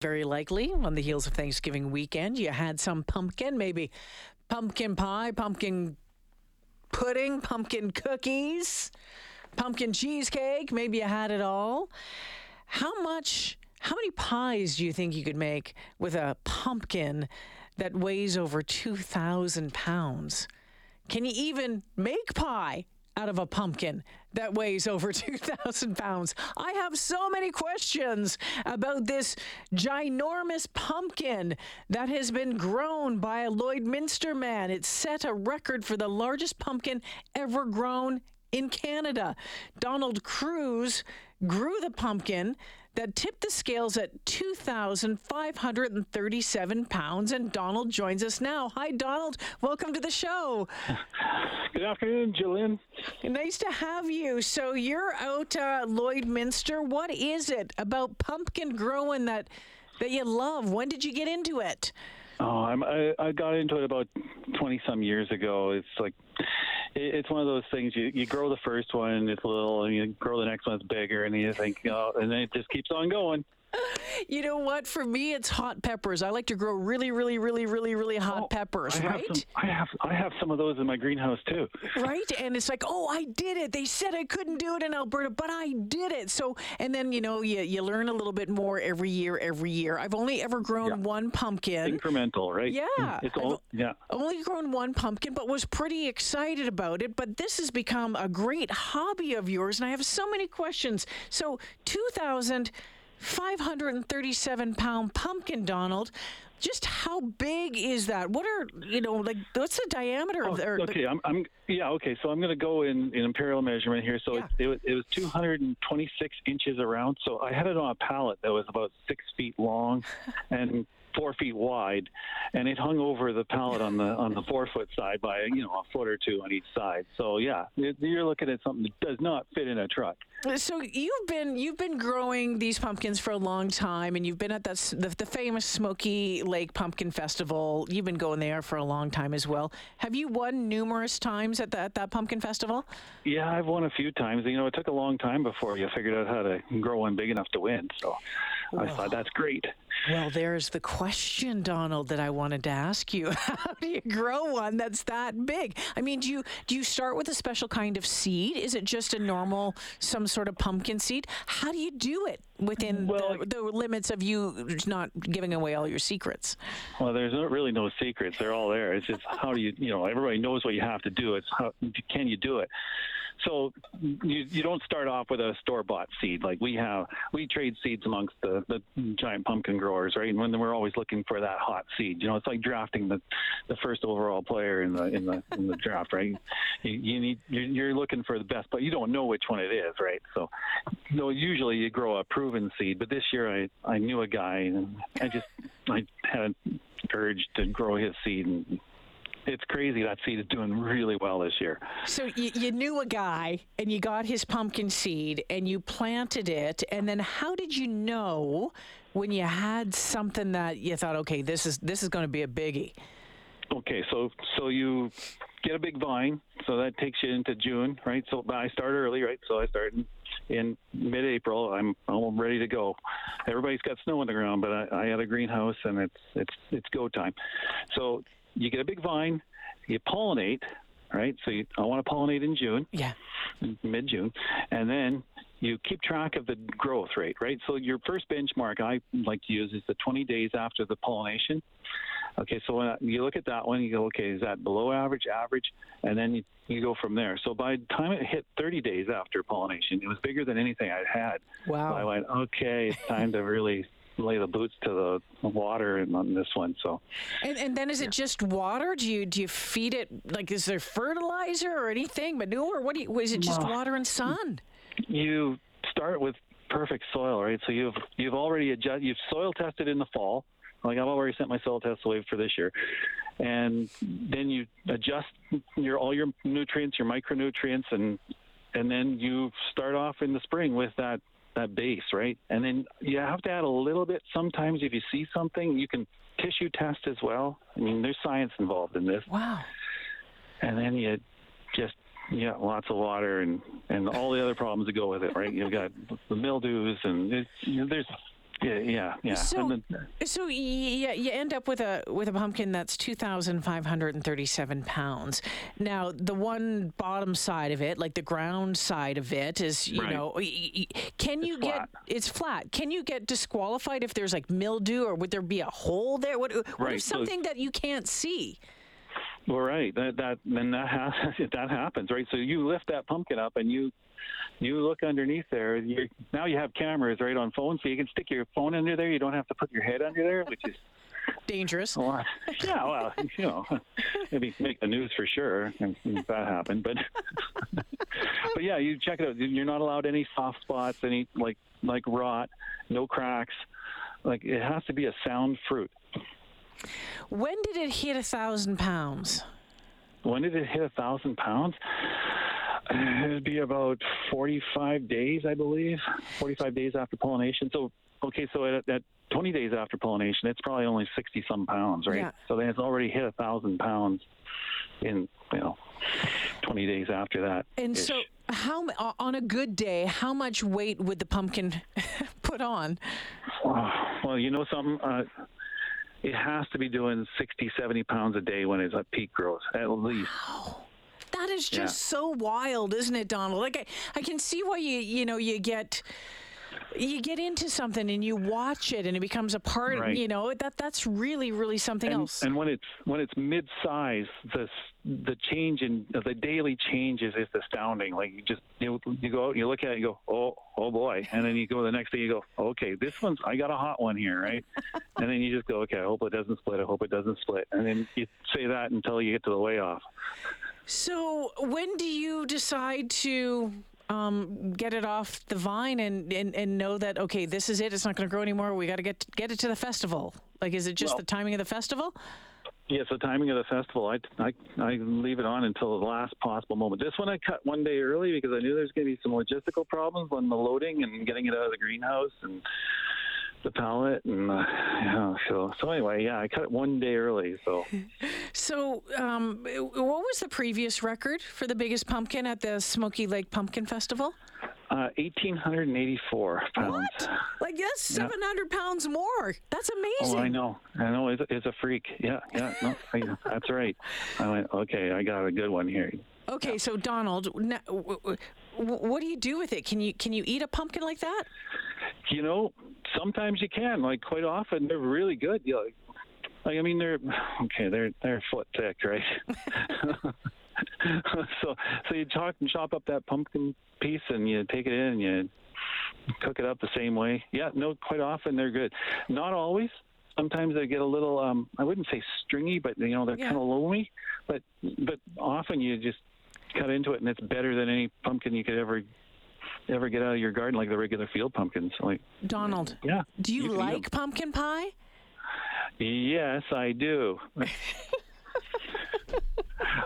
Very likely on the heels of Thanksgiving weekend, you had some pumpkin, maybe pumpkin pie, pumpkin pudding, pumpkin cookies, pumpkin cheesecake. Maybe you had it all. How much, how many pies do you think you could make with a pumpkin that weighs over 2,000 pounds? Can you even make pie out of a pumpkin that weighs over 2,000 pounds? I have so many questions about this ginormous pumpkin that has been grown by a Lloydminster man. It set a record for the largest pumpkin ever grown in Canada. Donald Crews grew the pumpkin that tipped the scales at 2,537 pounds. And Donald joins us now. Hi, Donald. Welcome to the show. Good afternoon, Jillian. Nice to have you. So you're out uh, Lloydminster. What is it about pumpkin growing that that you love? When did you get into it? Oh, I'm, I, I got into it about 20 some years ago. It's like, it, it's one of those things you, you grow the first one, it's little, and you grow the next one, it's bigger, and you think, oh, and then it just keeps on going. You know what? For me, it's hot peppers. I like to grow really, really, really, really, really hot Oh, peppers, I have right? Some, I have I have some of those in my greenhouse too. right? And it's like, oh, I did it. They said I couldn't do it in Alberta, but I did it. So, and then, you know, you, you learn a little bit more every year, every year. I've only ever grown Yeah. one pumpkin. Incremental, right? Yeah, hmm. It's I've all yeah. only grown one pumpkin, but was pretty excited about it. But this has become a great hobby of yours, and I have so many questions. So, 2,537 pound pumpkin, Donald. Just how big is that? What are you know like? What's the diameter Oh, of or the- okay, I'm, I'm yeah okay. So I'm going to go in, in imperial measurement here. So Yeah. it, it, was, it was 226 inches around. So I had it on a pallet that was about six feet long and four feet wide, and it hung over the pallet on the on the four foot side by you know a foot or two on each side. So yeah, it, you're looking at something that does not fit in a truck. So you've been you've been growing these pumpkins for a long time, and you've been at that the, the famous Smoky Lake Pumpkin Festival. You've been going there for a long time as well. Have you won numerous times at that that pumpkin festival? Yeah, I've won a few times. You know, it took a long time before you figured out how to grow one big enough to win. So I thought that's great. Well, there's the question, Donald, that I wanted to ask you. How do you grow one that's that big? I mean, do you do you start with a special kind of seed? Is it just a normal some sort of pumpkin seed? How do you do it within Well, the, the limits of you not giving away all your secrets? Well, there's no, really no secrets. They're all there. It's just how do you, you know, everybody knows what you have to do. It's how can you do it? So you you don't start off with a store bought seed like we have. We trade seeds amongst the, the giant pumpkin growers, right? And when we're always looking for that hot seed, you know, it's like drafting the the first overall player in the in the in the draft, right? You, you need you're, looking for the best, but you don't know which one it is, right? So, no, usually you grow a proven seed, but this year I I knew a guy and I just I had an urge to grow his seed and. It's crazy that seed is doing really well this year. So you, you knew a guy and you got his pumpkin seed and you planted it and then how did you know when you had something that you thought okay this is this is going to be a biggie Okay, so so you get a big vine, so that takes you into June, right? So I start early, right? So I start in, in mid-April. I'm I'm ready to go. Everybody's got snow on the ground, but I, I had a greenhouse, and it's it's it's go time. So you get a big vine, you pollinate, right? So you, I want to pollinate in June yeah mid June, and then you keep track of the growth rate, right? So your first benchmark I like to use is the 20 days after the pollination. Okay, so when you look at that one, you go, okay, is that below average, average, and then you, you go from there. So by the time it hit 30 days after pollination, it was bigger than anything I'd had. So I wow went, okay, it's time to really lay the boots to the water and on this one. So and, and then is it just water do you do you feed it like is there fertilizer or anything manure what do you is it just water and sun you start with perfect soil, right? So you've you've already adjust, you've soil tested in the fall. Like I've already sent my soil test away for this year, and then you adjust your all your nutrients, your micronutrients, and and then you start off in the spring with that that base, right? And then you have to add a little bit. Sometimes if you see something, you can tissue test as well. I mean, there's science involved in this wow and then you just yeah lots of water and and all the other problems that go with it right you've got the mildews and you know, there's Yeah, yeah, yeah. So, then- so yeah, you end up with a with a pumpkin that's two thousand five hundred and thirty seven pounds. Now, the one bottom side of it, like the ground side of it, is you Right. know, can you get flat. it's flat? Can you get disqualified if there's like mildew, or would there be a hole there? What, what Right, if so- something that you can't see? Well, right. That that then that ha- that happens, right? So you lift that pumpkin up and you you look underneath there. You now you have cameras right on phones, so you can stick your phone under there. You don't have to put your head under there, which is Dangerous. a lot. Yeah, well, you know, maybe make the news for sure if that happened. But but yeah, you check it out. You're not allowed any soft spots, any like like rot, no cracks. Like it has to be a sound fruit. When did it hit a thousand pounds? When did it hit a thousand pounds? It'd be about 45 days, I believe. 45 days after pollination. So, okay, so at, at 20 days after pollination, it's probably only 60 some pounds, right? Yeah. So then it's already hit a thousand pounds in, you know, 20 days after that. And so, how on a good day, how much weight would the pumpkin put on? well, you know something? Uh, it has to be doing 60, 70 pounds a day when it's at peak growth, at least. Wow. That is just Yeah. so wild, isn't it, Donald? Like I, I can see why you you know you get you get into something and you watch it and it becomes a part. Right. You know that that's really really something and, else. and when it's when it's mid-size, the the change in the daily changes is, astounding. Like you just you you go out, and you look at it, you go, oh oh boy, and then you go the next day, you go, okay, this one's I got a hot one here, right? and then you just go, okay, I hope it doesn't split. I hope it doesn't split, and then you say that until you get to the weigh off. so when do you decide to? Um, get it off the vine and, and, and know that okay this is it it's not going to grow anymore we got to get get it to the festival like is it just Well- the timing of the festival Yes, the timing of the festival, I, I, I leave it on until the last possible moment. This one I cut one day early because I knew there's going to be some logistical problems on the loading and getting it out of the greenhouse and the pallet and uh, yeah, so so anyway, yeah, I cut it one day early. So So, um, what was the previous record for the biggest pumpkin at the Smoky Lake Pumpkin Festival? Uh, 1,884 pounds. What? Like that's Yeah. 700 pounds more. That's amazing. Oh, I know. I know. It's, it's a freak. Yeah, yeah. No, I, that's right. I went. Okay, I got a good one here. Okay, so Donald, what do you do with it? Can you can you eat a pumpkin like that? You know, sometimes you can. Like quite often, they're really good. You know, like I mean, they're okay. They're they're foot thick, right? so so you chop and chop up that pumpkin piece and you take it in and you cook it up the same way. Yeah, no, quite often they're good. Not always. Sometimes they get a little. Um, I wouldn't say stringy, but you know they're Yeah. kind of loamy. But but often you just cut into it and it's better than any pumpkin you could ever ever get out of your garden, like the regular field pumpkins. Like Donald, yeah. do you, 'em. like pumpkin pie? Yes, I do.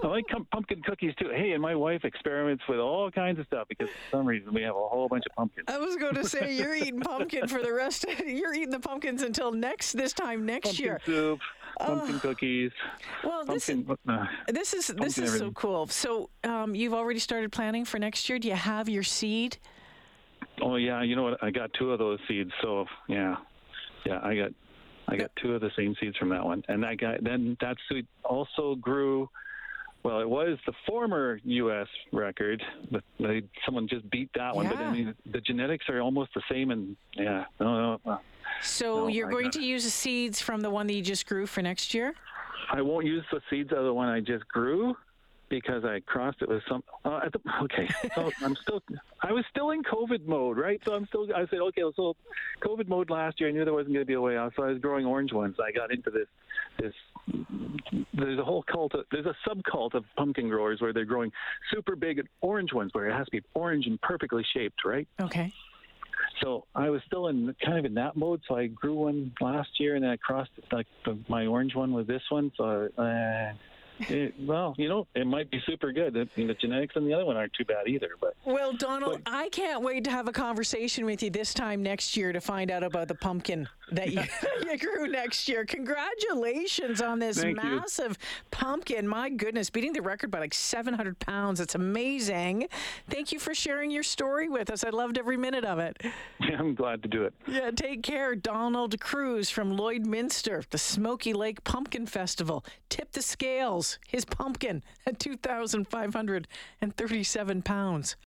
I like pumpkin cookies too. Hey, and my wife experiments with all kinds of stuff because for some reason we have a whole bunch of pumpkins. I was going to say you're eating pumpkin for the rest. Of, you're eating the pumpkins until next this time next Pumpkin year. soup, pumpkin cookies, Well, this pumpkin. uh, this is this is so cool. So, um, you've already started planning for next year. Do you have your seed? oh yeah, you know what? I got two of those seeds. So yeah, yeah, I got I got two of the same seeds from that one, and that guy then that seed also grew. Well, it was the former U.S. record, but they, someone just beat that one. But I mean, the genetics are almost the same, and yeah, no, no. So No, you're I going to use the seeds from the one that you just grew for next year? I won't use the seeds of the one I just grew because I crossed it with some. Uh, at the, okay, so I'm still. I was still in COVID mode, right? So I'm still. I said, okay, so COVID mode last year. I knew there wasn't going to be a way out, so I was growing orange ones. I got into this. This. There's a whole cult. Of, there's a subcult of pumpkin growers where they're growing super big orange ones, where it has to be orange and perfectly shaped, right? Okay. So I was still in kind of in that mode. So I grew one last year, and then I crossed like the, my orange one with this one. So uh, It, well, you know, it might be super good. The, the genetics and the other one aren't too bad either. But Well, Donald, I can't wait to have a conversation with you this time next year to find out about the pumpkin that you, you grew next year. Congratulations on this Thank you. massive pumpkin. My goodness, beating the record by like 700 pounds. It's amazing. Thank you for sharing your story with us. I loved every minute of it. Yeah, I'm glad to do it. Yeah, take care. Donald Crews from Lloydminster, the Smoky Lake Pumpkin Festival. Tip the scales. His pumpkin at 2,537 pounds.